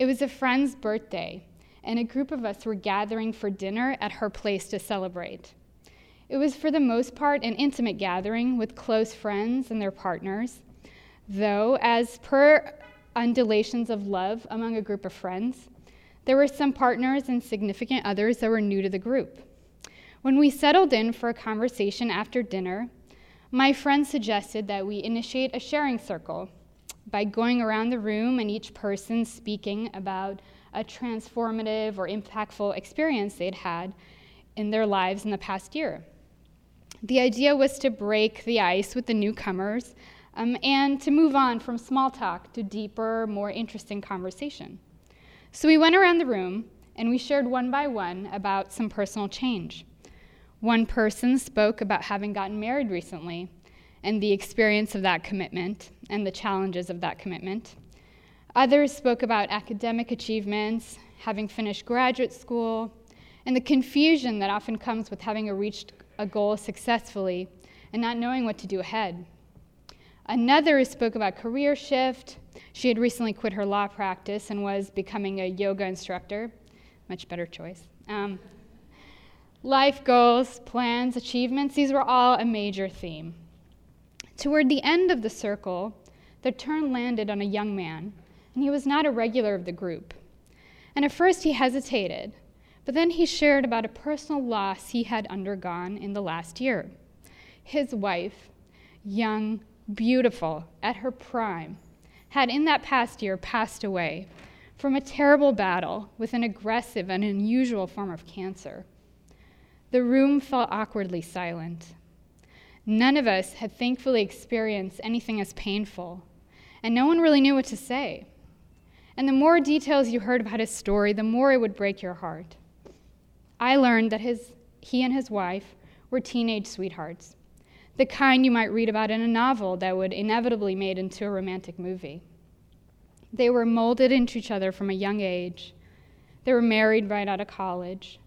It was a friend's birthday, and a group of us were gathering for dinner at her place to celebrate. It was, for the most part, an intimate gathering with close friends and their partners, though, as per undulations of love among a group of friends, there were some partners and significant others that were new to the group. When we settled in for a conversation after dinner, my friend suggested that we initiate a sharing circle by going around the room and each person speaking about a transformative or impactful experience they'd had in their lives in the past year. The idea was to break the ice with the newcomers um, and to move on from small talk to deeper, more interesting conversation. So we went around the room and we shared one by one about some personal change. One person spoke about having gotten married recently and the experience of that commitment and the challenges of that commitment. Others spoke about academic achievements, having finished graduate school, and the confusion that often comes with having reached a goal successfully and not knowing what to do ahead. Another spoke about career shift. She had recently quit her law practice and was becoming a yoga instructor. Much better choice. Um, life goals, plans, achievements, these were all a major theme. Toward the end of the circle, the turn landed on a young man, and he was not a regular of the group. And at first he hesitated, but then he shared about a personal loss he had undergone in the last year. His wife, young, beautiful, at her prime, had in that past year passed away from a terrible battle with an aggressive and unusual form of cancer. The room fell awkwardly silent. None of us had thankfully experienced anything as painful, and no one really knew what to say. And the more details you heard about his story, the more it would break your heart. I learned that his, he and his wife were teenage sweethearts, the kind you might read about in a novel that would inevitably made into a romantic movie. They were molded into each other from a young age. They were married right out of college.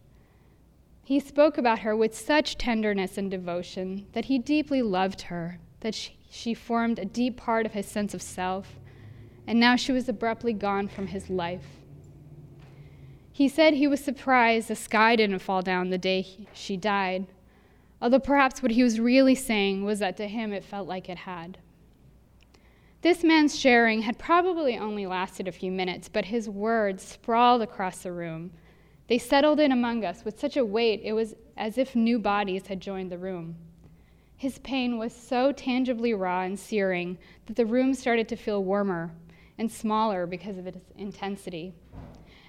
He spoke about her with such tenderness and devotion that he deeply loved her, that she, she formed a deep part of his sense of self, and now she was abruptly gone from his life. He said he was surprised the sky didn't fall down the day he, she died, although perhaps what he was really saying was that to him it felt like it had. This man's sharing had probably only lasted a few minutes, but his words sprawled across the room they settled in among us with such a weight, it was as if new bodies had joined the room. His pain was so tangibly raw and searing that the room started to feel warmer and smaller because of its intensity.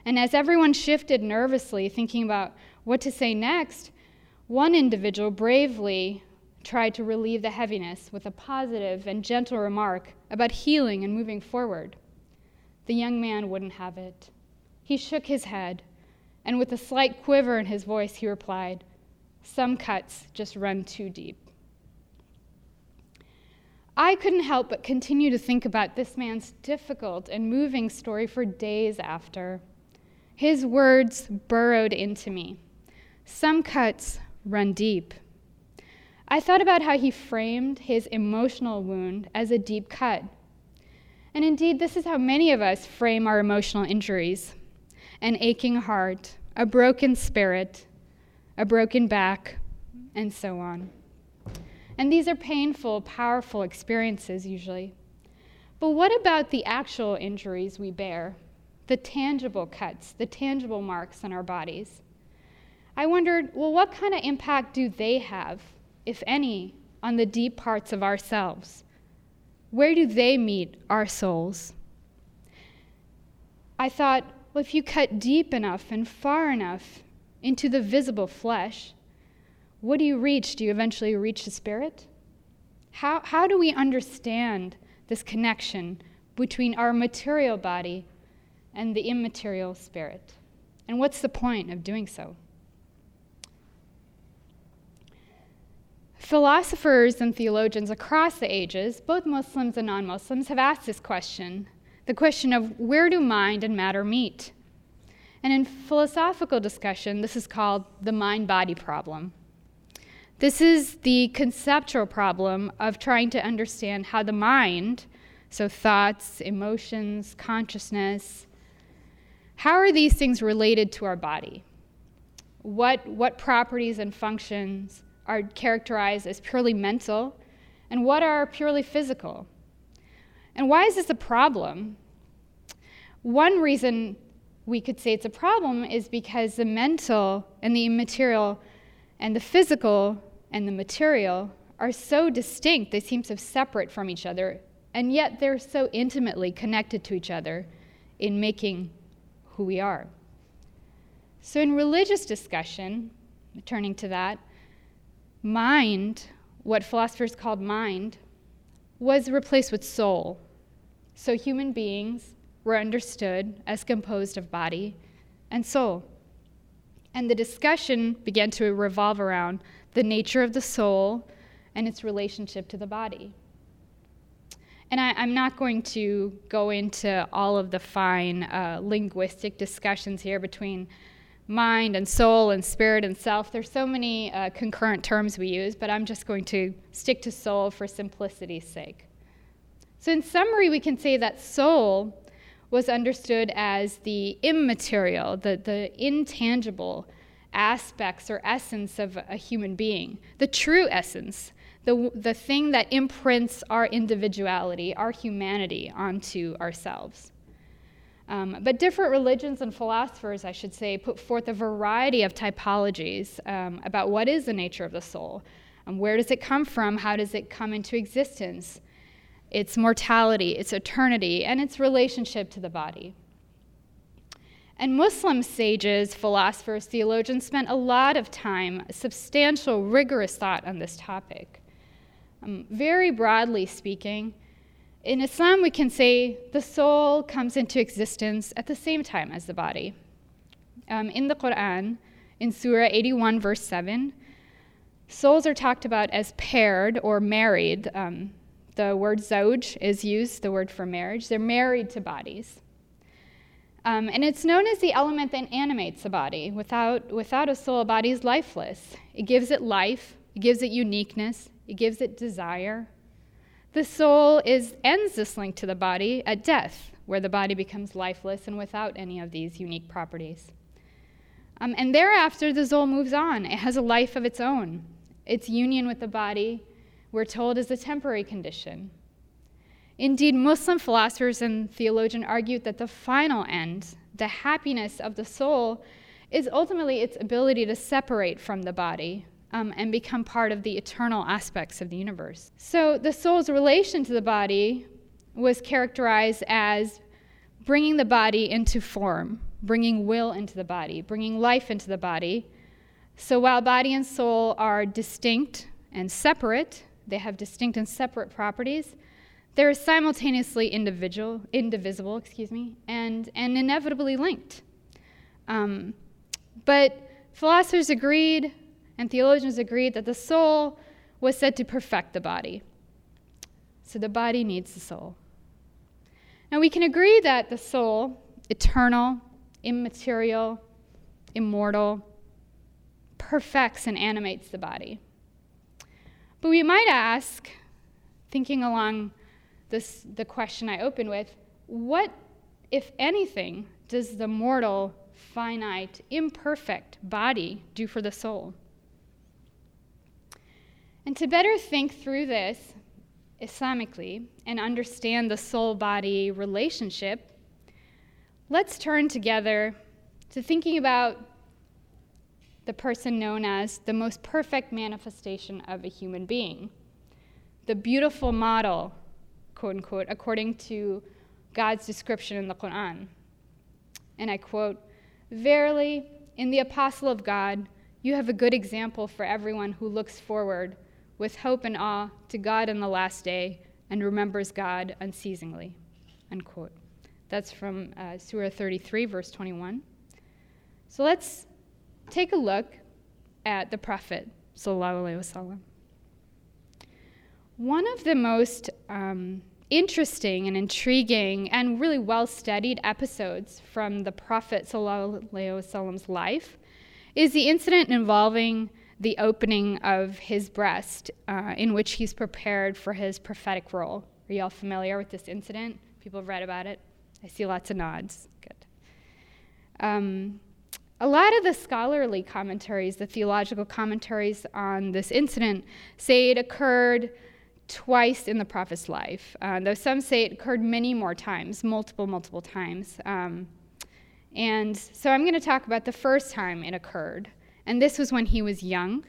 And as everyone shifted nervously, thinking about what to say next, one individual bravely tried to relieve the heaviness with a positive and gentle remark about healing and moving forward. The young man wouldn't have it. He shook his head and with a slight quiver in his voice, he replied, Some cuts just run too deep. I couldn't help but continue to think about this man's difficult and moving story for days after. His words burrowed into me. Some cuts run deep. I thought about how he framed his emotional wound as a deep cut. And indeed, this is how many of us frame our emotional injuries an aching heart, a broken spirit, a broken back, and so on. And these are painful, powerful experiences usually. But what about the actual injuries we bear? The tangible cuts, the tangible marks on our bodies? I wondered, well, what kind of impact do they have, if any, on the deep parts of ourselves? Where do they meet our souls? I thought, well, if you cut deep enough and far enough into the visible flesh, what do you reach? Do you eventually reach the spirit? How, how do we understand this connection between our material body and the immaterial spirit? And what's the point of doing so? Philosophers and theologians across the ages, both Muslims and non Muslims, have asked this question the question of where do mind and matter meet? And in philosophical discussion, this is called the mind body problem. This is the conceptual problem of trying to understand how the mind, so thoughts, emotions, consciousness, how are these things related to our body? What, what properties and functions are characterized as purely mental, and what are purely physical? And why is this a problem? One reason we could say it's a problem is because the mental and the immaterial and the physical and the material are so distinct, they seem so separate from each other, and yet they're so intimately connected to each other in making who we are. So, in religious discussion, turning to that, mind, what philosophers called mind, was replaced with soul. So, human beings were understood as composed of body and soul. And the discussion began to revolve around the nature of the soul and its relationship to the body. And I, am not going to go into all of the fine uh, linguistic discussions here between mind and soul and spirit and self. There's so many uh, concurrent terms we use, but I'm just going to stick to soul for simplicity's sake. So, in summary, we can say that soul was understood as the immaterial, the, the intangible aspects or essence of a human being, the true essence, the, the thing that imprints our individuality, our humanity onto ourselves. Um, but different religions and philosophers, I should say, put forth a variety of typologies um, about what is the nature of the soul. Um, where does it come from? How does it come into existence? Its mortality, its eternity, and its relationship to the body. And Muslim sages, philosophers, theologians spent a lot of time, substantial, rigorous thought on this topic. Um, very broadly speaking, in Islam, we can say the soul comes into existence at the same time as the body. Um, in the Quran, in Surah 81, verse 7, souls are talked about as paired or married. Um, the word zauj is used, the word for marriage. They're married to bodies. Um, and it's known as the element that animates the body. Without, without a soul, a body is lifeless. It gives it life, it gives it uniqueness, it gives it desire. The soul is, ends this link to the body at death, where the body becomes lifeless and without any of these unique properties. Um, and thereafter, the soul moves on. It has a life of its own. Its union with the body, we're told, is a temporary condition. Indeed, Muslim philosophers and theologians argued that the final end, the happiness of the soul, is ultimately its ability to separate from the body, um, and become part of the eternal aspects of the universe. So the soul's relation to the body was characterized as bringing the body into form, bringing will into the body, bringing life into the body. So while body and soul are distinct and separate, they have distinct and separate properties. They're simultaneously individual, indivisible, excuse me, and, and inevitably linked. Um, but philosophers agreed and theologians agreed that the soul was said to perfect the body. So the body needs the soul. Now we can agree that the soul, eternal, immaterial, immortal, perfects and animates the body. But we might ask, thinking along this, the question I opened with, what, if anything, does the mortal, finite, imperfect body do for the soul? And to better think through this Islamically and understand the soul body relationship, let's turn together to thinking about the person known as the most perfect manifestation of a human being, the beautiful model, quote unquote, according to God's description in the Quran. And I quote Verily, in the apostle of God, you have a good example for everyone who looks forward with hope and awe to God in the last day and remembers God unceasingly. Unquote. That's from uh, Surah 33, verse 21. So let's take a look at the Prophet. One of the most um, interesting and intriguing and really well studied episodes from the Prophet Prophet's life is the incident involving the opening of his breast, uh, in which he's prepared for his prophetic role. Are you all familiar with this incident? People have read about it? I see lots of nods. Good. Um, a lot of the scholarly commentaries, the theological commentaries on this incident, say it occurred twice in the prophet's life, uh, though some say it occurred many more times, multiple, multiple times. Um, and so I'm going to talk about the first time it occurred. And this was when he was young.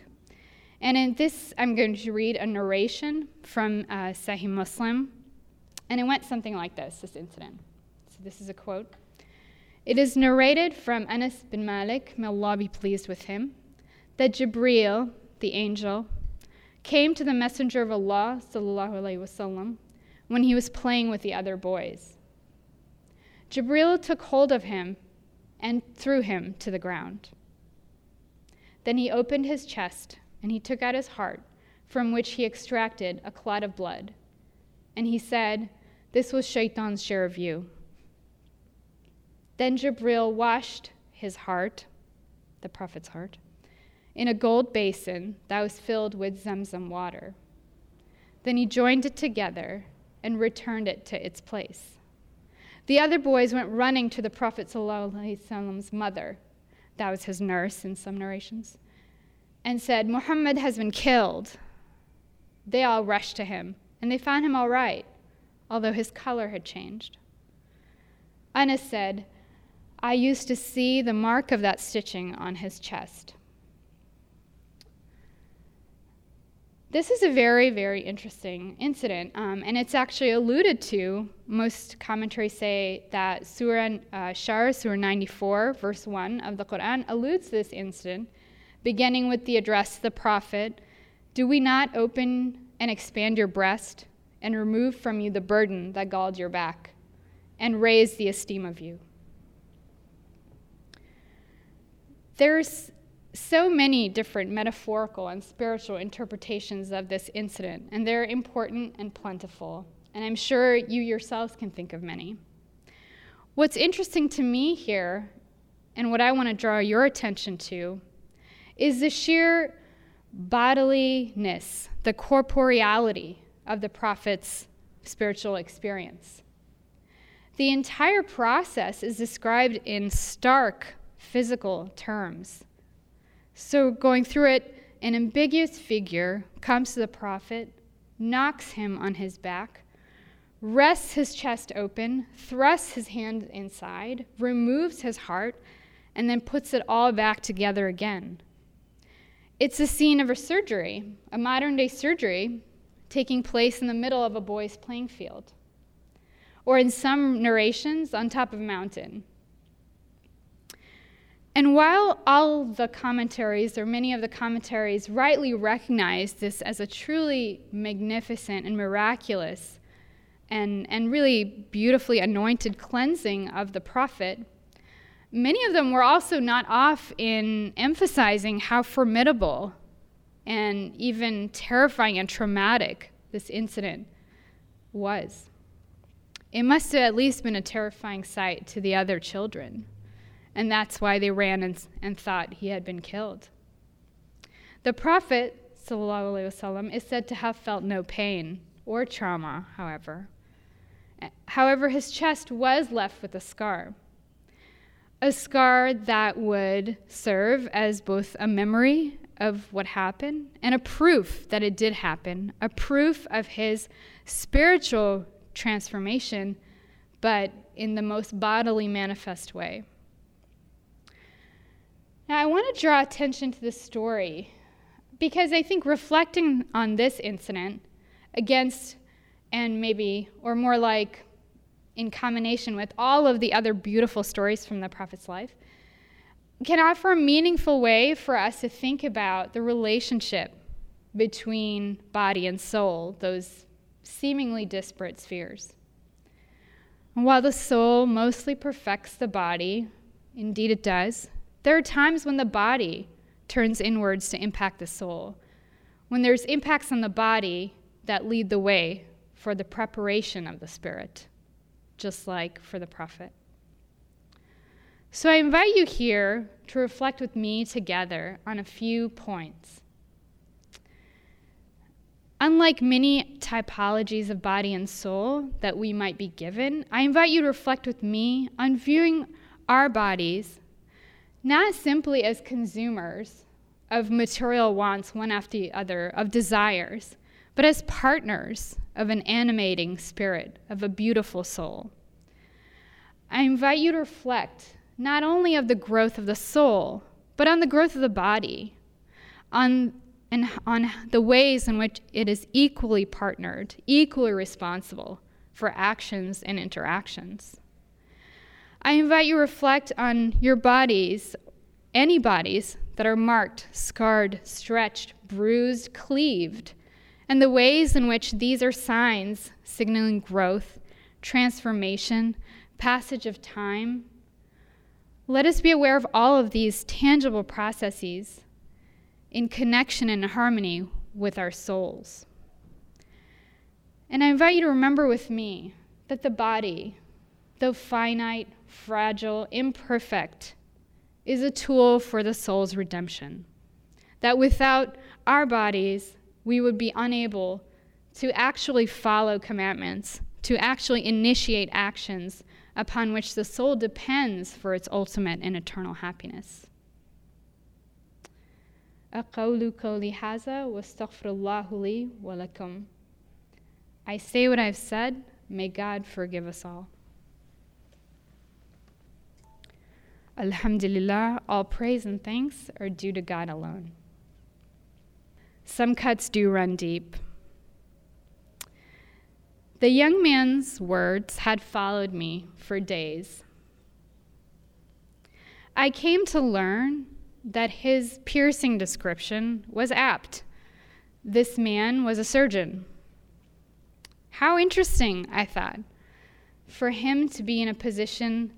And in this, I'm going to read a narration from uh, Sahih Muslim. And it went something like this this incident. So this is a quote. It is narrated from Anas bin Malik, may Allah be pleased with him, that Jibreel, the angel, came to the Messenger of Allah wasallam, when he was playing with the other boys. Jibreel took hold of him and threw him to the ground. Then he opened his chest and he took out his heart, from which he extracted a clot of blood. And he said, This was Shaitan's share of you. Then Jibril washed his heart, the prophet's heart, in a gold basin that was filled with Zamzam water. Then he joined it together and returned it to its place. The other boys went running to the Prophet's mother, that was his nurse in some narrations, and said, Muhammad has been killed. They all rushed to him, and they found him all right, although his color had changed. Anas said, I used to see the mark of that stitching on his chest. This is a very, very interesting incident, um, and it's actually alluded to. Most commentaries say that Surah uh, Shar, Surah 94, verse 1 of the Quran, alludes to this incident, beginning with the address to the Prophet Do we not open and expand your breast and remove from you the burden that galled your back and raise the esteem of you? There's so many different metaphorical and spiritual interpretations of this incident, and they're important and plentiful. And I'm sure you yourselves can think of many. What's interesting to me here, and what I want to draw your attention to, is the sheer bodiliness, the corporeality of the prophet's spiritual experience. The entire process is described in stark physical terms. So, going through it, an ambiguous figure comes to the prophet, knocks him on his back, wrests his chest open, thrusts his hand inside, removes his heart, and then puts it all back together again. It's a scene of a surgery, a modern day surgery taking place in the middle of a boy's playing field, or in some narrations, on top of a mountain. And while all the commentaries, or many of the commentaries, rightly recognize this as a truly magnificent and miraculous and, and really beautifully anointed cleansing of the prophet, many of them were also not off in emphasizing how formidable and even terrifying and traumatic this incident was. It must have at least been a terrifying sight to the other children and that's why they ran and, and thought he had been killed. The Prophet وسلم, is said to have felt no pain or trauma, however. However, his chest was left with a scar. A scar that would serve as both a memory of what happened and a proof that it did happen, a proof of his spiritual transformation, but in the most bodily manifest way. Now, I want to draw attention to this story because I think reflecting on this incident against, and maybe, or more like in combination with all of the other beautiful stories from the prophet's life, can offer a meaningful way for us to think about the relationship between body and soul, those seemingly disparate spheres. And while the soul mostly perfects the body, indeed it does, there are times when the body turns inwards to impact the soul, when there's impacts on the body that lead the way for the preparation of the spirit, just like for the prophet. So I invite you here to reflect with me together on a few points. Unlike many typologies of body and soul that we might be given, I invite you to reflect with me on viewing our bodies not simply as consumers of material wants one after the other, of desires, but as partners of an animating spirit, of a beautiful soul. I invite you to reflect not only of the growth of the soul, but on the growth of the body, on, and on the ways in which it is equally partnered, equally responsible for actions and interactions. I invite you to reflect on your bodies, any bodies that are marked, scarred, stretched, bruised, cleaved, and the ways in which these are signs signaling growth, transformation, passage of time. Let us be aware of all of these tangible processes in connection and harmony with our souls. And I invite you to remember with me that the body, though finite, fragile, imperfect, is a tool for the soul's redemption. That without our bodies, we would be unable to actually follow commandments, to actually initiate actions upon which the soul depends for its ultimate and eternal happiness. أقول قولي هذا واستغفر الله لي ولكم. I say what I've said. May God forgive us all. Alhamdulillah, all praise and thanks are due to God alone. Some cuts do run deep. The young man's words had followed me for days. I came to learn that his piercing description was apt. This man was a surgeon. How interesting, I thought, for him to be in a position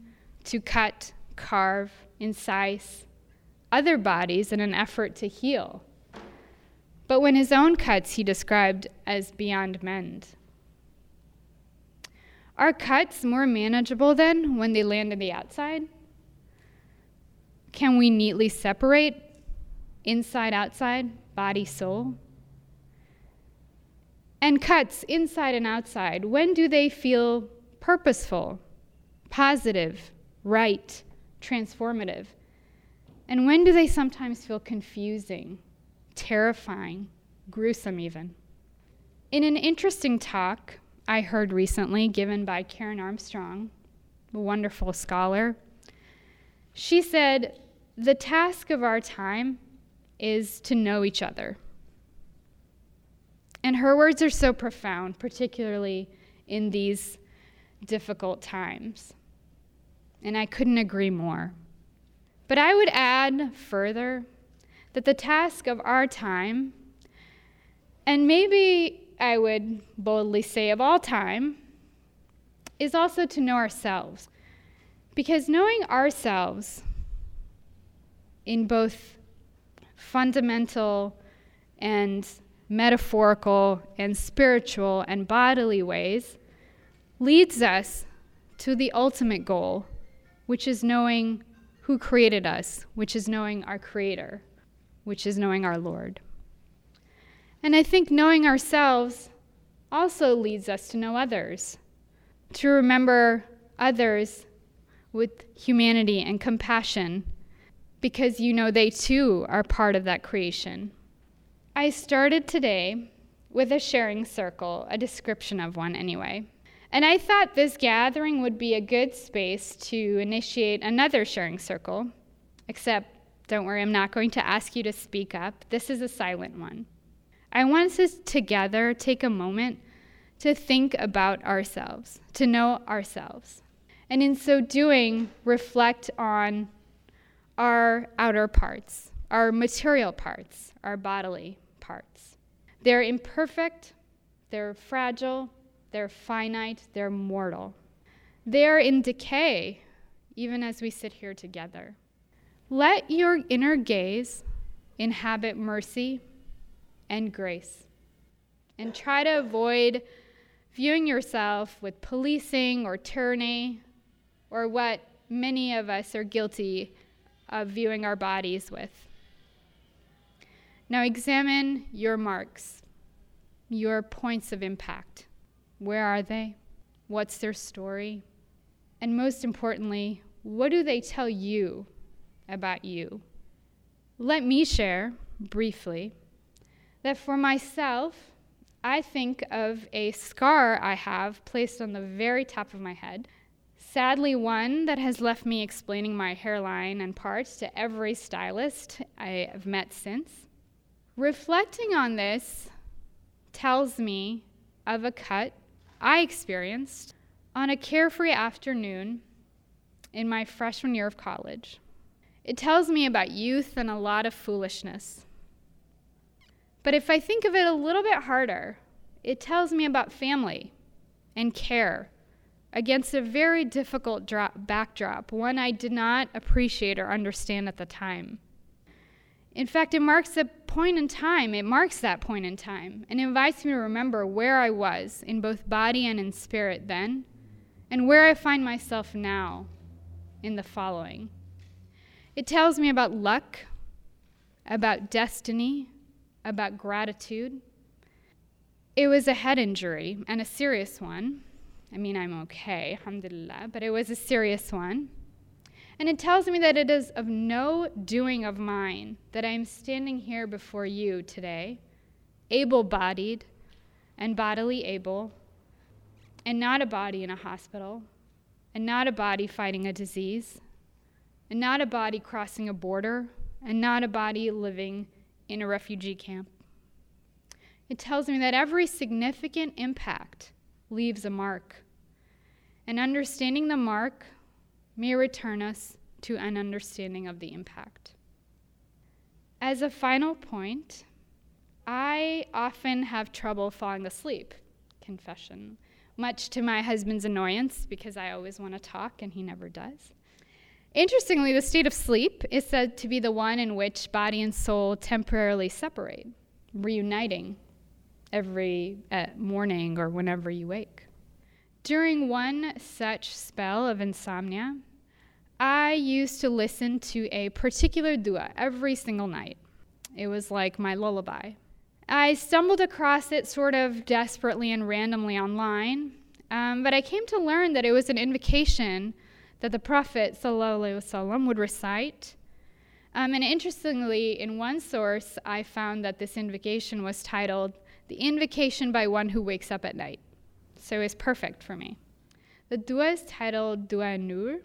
to cut, carve, incise other bodies in an effort to heal. But when his own cuts he described as beyond mend. Are cuts more manageable then when they land on the outside? Can we neatly separate inside, outside, body, soul? And cuts inside and outside, when do they feel purposeful, positive, right, transformative? And when do they sometimes feel confusing, terrifying, gruesome, even? In an interesting talk I heard recently given by Karen Armstrong, a wonderful scholar, she said, the task of our time is to know each other. And her words are so profound, particularly in these difficult times. And I couldn't agree more. But I would add further that the task of our time, and maybe I would boldly say of all time, is also to know ourselves. Because knowing ourselves in both fundamental and metaphorical and spiritual and bodily ways leads us to the ultimate goal, which is knowing who created us, which is knowing our Creator, which is knowing our Lord. And I think knowing ourselves also leads us to know others, to remember others with humanity and compassion because you know they too are part of that creation. I started today with a sharing circle, a description of one anyway. And I thought this gathering would be a good space to initiate another sharing circle, except don't worry, I'm not going to ask you to speak up. This is a silent one. I want us to together take a moment to think about ourselves, to know ourselves. And in so doing, reflect on our outer parts, our material parts, our bodily parts. They're imperfect, they're fragile, they're finite, they're mortal. They're in decay, even as we sit here together. Let your inner gaze inhabit mercy and grace, and try to avoid viewing yourself with policing or tyranny, or what many of us are guilty of viewing our bodies with. Now examine your marks, your points of impact. Where are they? What's their story? And most importantly, what do they tell you about you. Let me share briefly that for myself, I think of a scar I have placed on the very top of my head. Sadly, one that has left me explaining my hairline and parts to every stylist I have met since. Reflecting on this tells me of a cut I experienced on a carefree afternoon in my freshman year of college. It tells me about youth and a lot of foolishness. But if I think of it a little bit harder, it tells me about family and care against a very difficult drop, backdrop, one I did not appreciate or understand at the time. In fact, it marks a point in time, it marks that point in time, and invites me to remember where I was in both body and in spirit then, and where I find myself now in the following. It tells me about luck, about destiny, about gratitude. It was a head injury and a serious one. I mean, I'm okay, alhamdulillah, but it was a serious one. And it tells me that it is of no doing of mine that I am standing here before you today, able bodied and bodily able, and not a body in a hospital, and not a body fighting a disease, and not a body crossing a border, and not a body living in a refugee camp. It tells me that every significant impact leaves a mark, and understanding the mark may return us to an understanding of the impact. As a final point, I often have trouble falling asleep, confession, much to my husband's annoyance because I always want to talk and he never does. Interestingly, the state of sleep is said to be the one in which body and soul temporarily separate, reuniting every uh, morning or whenever you wake. During one such spell of insomnia, I used to listen to a particular dua every single night. It was like my lullaby. I stumbled across it sort of desperately and randomly online, um, but I came to learn that it was an invocation that the Prophet ﷺ would recite. Um, and interestingly, in one source, I found that this invocation was titled The Invocation by One Who Wakes Up at Night. So it's perfect for me. The dua is titled Dua Nur,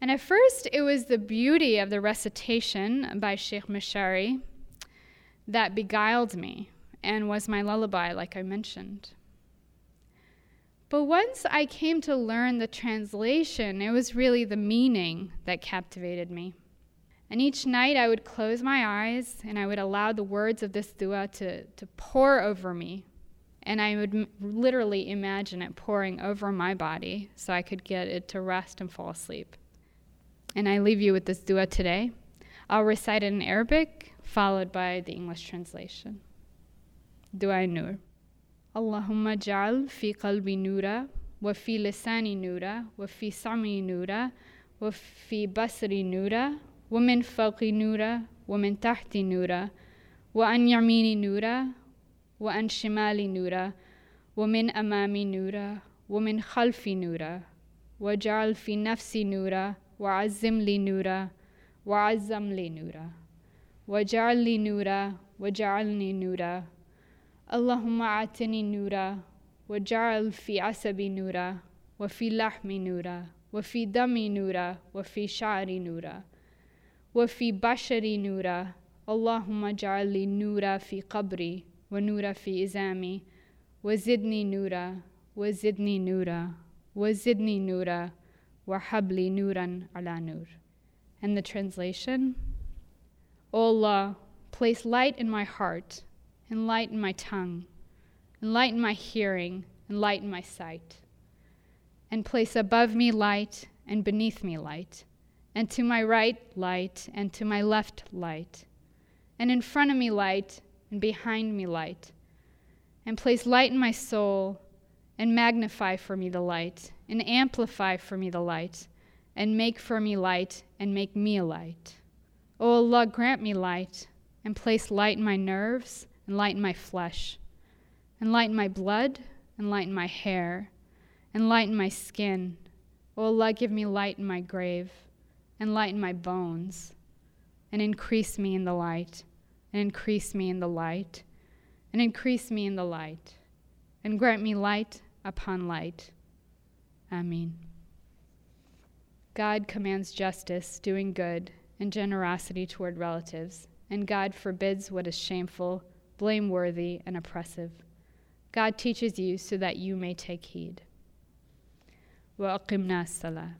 and at first, it was the beauty of the recitation by Sheikh Mashari that beguiled me and was my lullaby, like I mentioned. But once I came to learn the translation, it was really the meaning that captivated me. And each night I would close my eyes and I would allow the words of this dua to, to pour over me. And I would m- literally imagine it pouring over my body so I could get it to rest and fall asleep And I leave you with this dua today. I'll recite it in Arabic, followed by the English translation. Dua Nur. اللهم اجعل في قلبي نورا وفي لساني نورا وفي سمعي نورا وفي بصري نورا ومن فوقي نورا ومن تحتي نورا وعن يميني نورا وعن شمالي نورا ومن أمامي نورا ومن خلفي نورا واجعل في نفسي نورا وعزم لي نورا وعزم لي نورا. واجعل لي نورا واجعلني نورا. اللهم أعطني نورا وجعل في عصبي نورا وفي لحمي نورا وفي دمي نورا وفي شعري نورا. وفي بشري نورا. اللهم اجعل لي نورا في قبري ونورا في إزامي. وزدني نورا وزدني نورا وزدني نورا. Wahabli Nuran ala Nur. And the translation O Allah, place light in my heart, enlighten my tongue, enlighten my hearing, enlighten my sight, and place above me light and beneath me light, and to my right light and to my left light, and in front of me light and behind me light, and place light in my soul, and magnify for me the light and amplify for me the light, and make for me light, and make me a light. O Allah, grant me light, and place light in my nerves, enlighten my flesh, enlighten my blood, enlighten my hair, enlighten my skin. O Allah, give me light in my grave. and lighten my bones, and increase me in the light, and increase me in the light, and increase me in the light, and grant me light upon light. Amen. God commands justice, doing good, and generosity toward relatives, and God forbids what is shameful, blameworthy, and oppressive. God teaches you so that you may take heed. وأقمنا الصلاة